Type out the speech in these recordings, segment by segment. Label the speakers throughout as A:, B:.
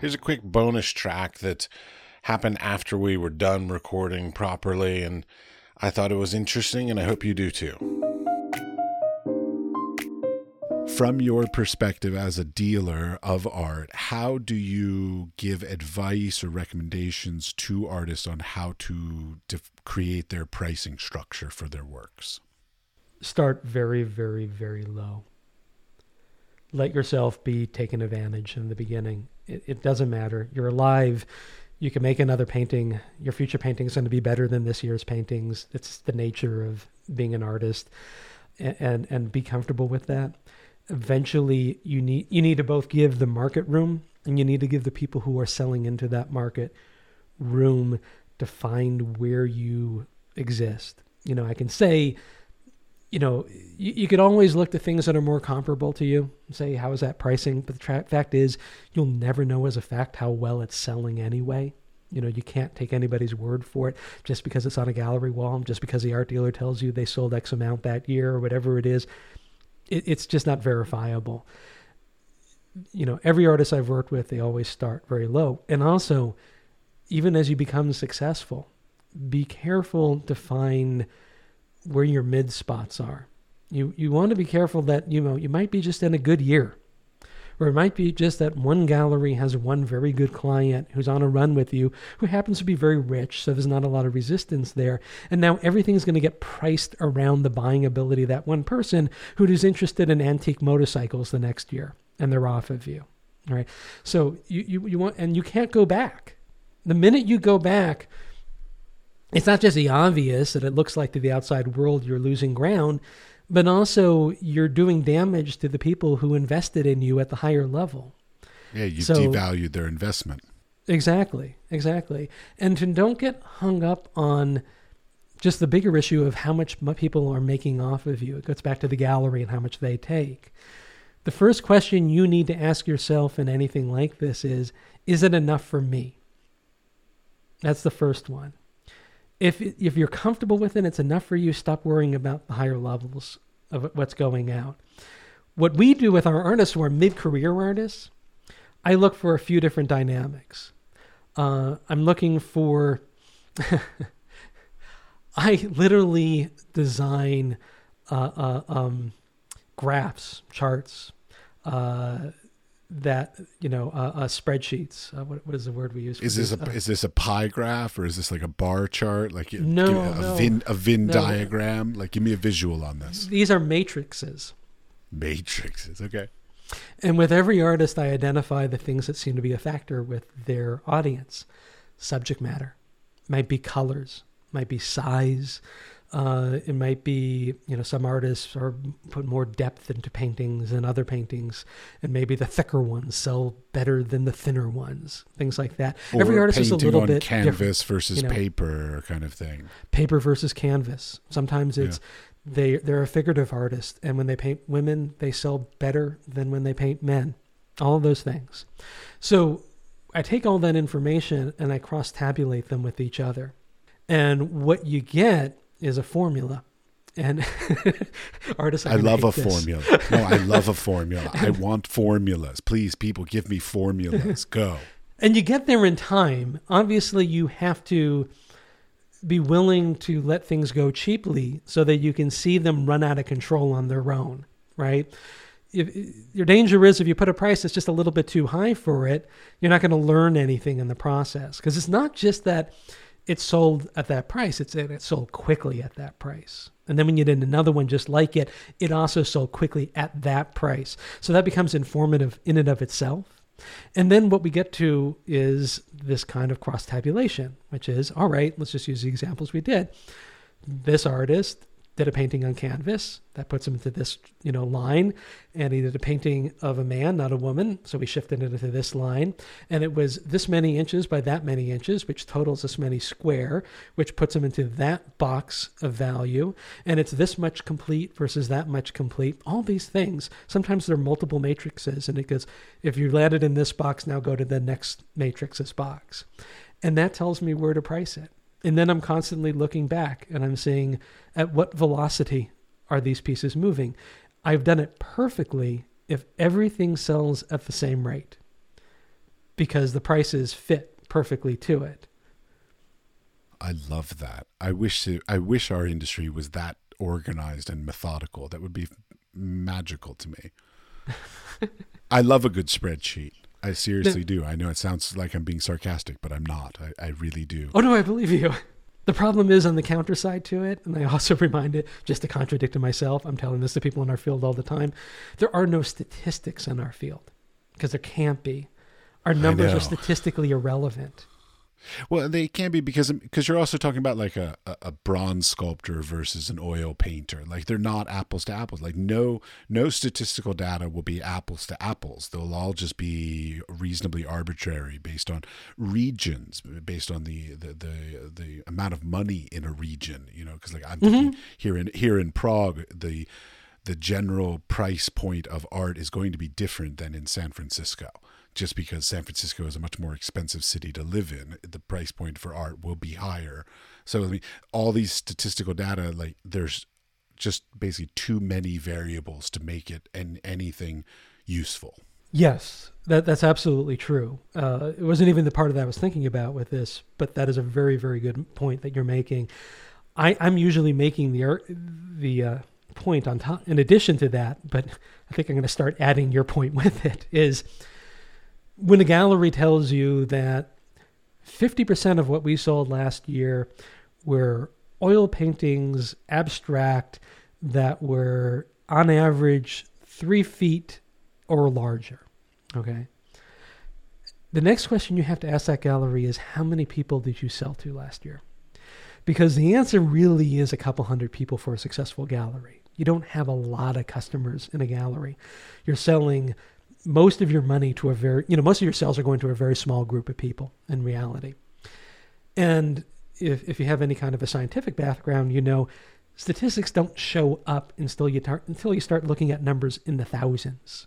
A: Here's a quick bonus track that happened after we were done recording properly, and I thought it was interesting, and I hope you do too. From your perspective as a dealer of art, how do you give advice or recommendations to artists on how to create their pricing structure for their works?
B: Start very, very, very low. Let yourself be taken advantage in the beginning it, it doesn't matter. You're alive. You can make another painting. Your future painting is going to be better than this year's paintings. It's the nature of being an artist, and, and be comfortable with that. Eventually, you need you need to both give the market room, and you need to give the people who are selling into that market room to find where you exist. You know, I can say you know, you, you could always look to things that are more comparable to you and say, how is that pricing? But the tra- fact is, you'll never know as a fact how well it's selling anyway. You know, you can't take anybody's word for it just because it's on a gallery wall, just because the art dealer tells you they sold X amount that year or whatever it is. It, it's just not verifiable. You know, every artist I've worked with, they always start very low. And also, even as you become successful, be careful to find where your mid spots are. You you want to be careful that you know you might be just in a good year. Or it might be just that one gallery has one very good client who's on a run with you who happens to be very rich, so there's not a lot of resistance there. And now everything's going to get priced around the buying ability of that one person who is interested in antique motorcycles the next year and they're off of you. All right. So you, you, you want, and you can't go back. The minute you go back, it's not just the obvious that it looks like to the outside world you're losing ground, but also you're doing damage to the people who invested in you at the higher level.
A: Yeah, you so, devalued their investment.
B: Exactly, exactly. And to don't get hung up on just the bigger issue of how much people are making off of you. It goes back to the gallery and how much they take. The first question you need to ask yourself in anything like this is Is it enough for me? That's the first one if if you're comfortable with it, it's enough for you. Stop worrying about the higher levels of what's going out. What we do with our artists who are mid-career artists, I look for a few different dynamics. Uh, I'm looking for. I literally design uh, uh, um, graphs, charts, uh, that you know uh, uh, spreadsheets. Uh, what, what is the word we use?
A: is this a uh, is this a pie graph or is this like a bar chart? Like
B: no,
A: a
B: no,
A: Venn a Venn no. diagram. Like give me a visual on this.
B: These are matrices.
A: Matrices. Okay.
B: And with every artist, I identify the things that seem to be a factor with their audience. Subject matter, might be colors, might be size, uh, it might be, you know, some artists are put more depth into paintings than other paintings, and maybe the thicker ones sell better than the thinner ones. Things like that.
A: Or
B: Every artist is a little bit
A: canvas versus you know, paper kind of thing.
B: Paper versus canvas. Sometimes it's yeah. they they're a figurative artist, and when they paint women, they sell better than when they paint men. All of those things. So I take all that information and I cross tabulate them with each other. And what you get is a formula. And artists,
A: I love a this. formula. No, I love a formula. I want formulas. Please, people, give me formulas. Go.
B: And you get there in time. Obviously, you have to be willing to let things go cheaply so that you can see them run out of control on their own, right? If, your danger is if you put a price that's just a little bit too high for it, you're not going to learn anything in the process. Because it's not just that it's sold at that price. It's sold quickly at that price. And then when you did another one just like it, it also sold quickly at that price. So that becomes informative in and of itself. And then what we get to is this kind of cross tabulation, which is all right, let's just use the examples we did. This artist did a painting on canvas that puts him into this you know line. And he did a painting of a man not a woman. So we shifted it into this line. And it was this many inches by that many inches which totals this many square which puts him into that box of value. And it's this much complete versus that much complete. All these things sometimes they're multiple matrices. And it goes if you landed in this box now go to the next matrix's box. And that tells me where to price it And then I'm constantly looking back and I'm saying, at what velocity are these pieces moving? I've done it perfectly if everything sells at the same rate because the prices fit perfectly to it.
A: I love that. I wish it, I wish our industry was that organized and methodical. That would be magical to me. I love a good spreadsheet. I seriously do. I know it sounds like I'm being sarcastic, but I'm not. I, I really do.
B: Oh no, I believe you. The problem is on the counter side to it, and I also remind it, just to contradict myself, I'm telling this to people in our field all the time. There are no statistics in our field because there can't be. Our numbers are statistically irrelevant.
A: Well, they can be because because you're also talking about like a, a bronze sculptor versus an oil painter. Like they're not apples to apples. Like no no statistical data will be apples to apples. They'll all just be reasonably arbitrary based on regions, based on the the the, the amount of money in a region. You know, because like I'm mm-hmm. here in here in Prague, the the general price point of art is going to be different than in San Francisco just because San Francisco is a much more expensive city to live in, the price point for art will be higher. So I mean, all these statistical data, like there's just basically too many variables to make it and anything useful.
B: Yes, that that's absolutely true. Uh, it wasn't even the part of that I was thinking about with this, but that is a very very good point that you're making. I, I'm usually making the the uh, point on top in addition to that, but I think I'm going to start adding your point with it. Is when a gallery tells you that 50% of what we sold last year were oil paintings, abstract, that were on average three feet or larger. Okay. The next question you have to ask that gallery is how many people did you sell to last year? Because the answer really is a couple hundred people for a successful gallery. You don't have a lot of customers in a gallery. You're selling most of your money to a very, you know, most of your sales are going to a very small group of people in reality. And if, if you have any kind of a scientific background, you know, statistics don't show up until you, tar- until you start looking at numbers in the 1000s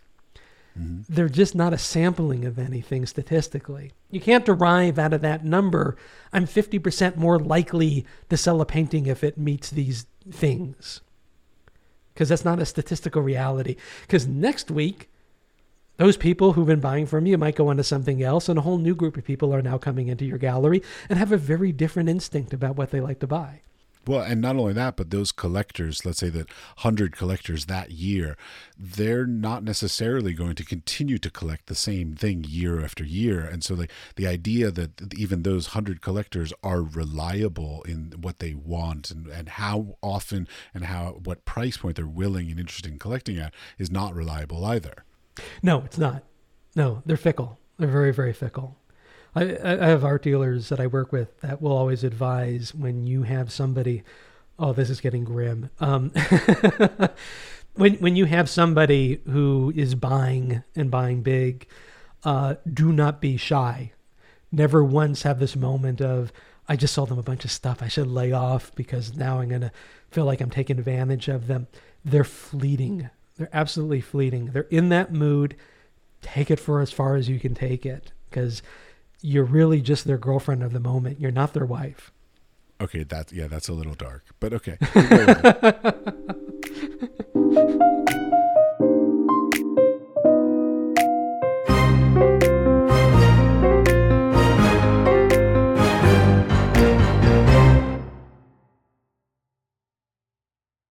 B: mm-hmm. They're just not a sampling of anything statistically. You can't derive out of that number, I'm 50% more likely to sell a painting if it meets these things. Because that's not a statistical reality. Because next week, those people who've been buying from you might go on to something else, and a whole new group of people are now coming into your gallery and have a very different instinct about what they like to buy.
A: Well, and not only that, but those collectors, let's say that 100 collectors that year, they're not necessarily going to continue to collect the same thing year after year. And so the, the idea that even those 100 collectors are reliable in what they want and, and how often and how what price point they're willing and interested in collecting at is not reliable either.
B: No, it's not. No, they're fickle. They're very, very fickle. I, I have art dealers that I work with that will always advise when you have somebody. Oh, this is getting grim. Um, when when you have somebody who is buying and buying big, uh, do not be shy. Never once have this moment of I just sold them a bunch of stuff. I should lay off because now I'm gonna feel like I'm taking advantage of them. They're fleeting. They're absolutely fleeting. They're in that mood. Take it for as far as you can take it because you're really just their girlfriend of the moment. You're not their wife.
A: Okay, that's yeah, that's a little dark, but okay.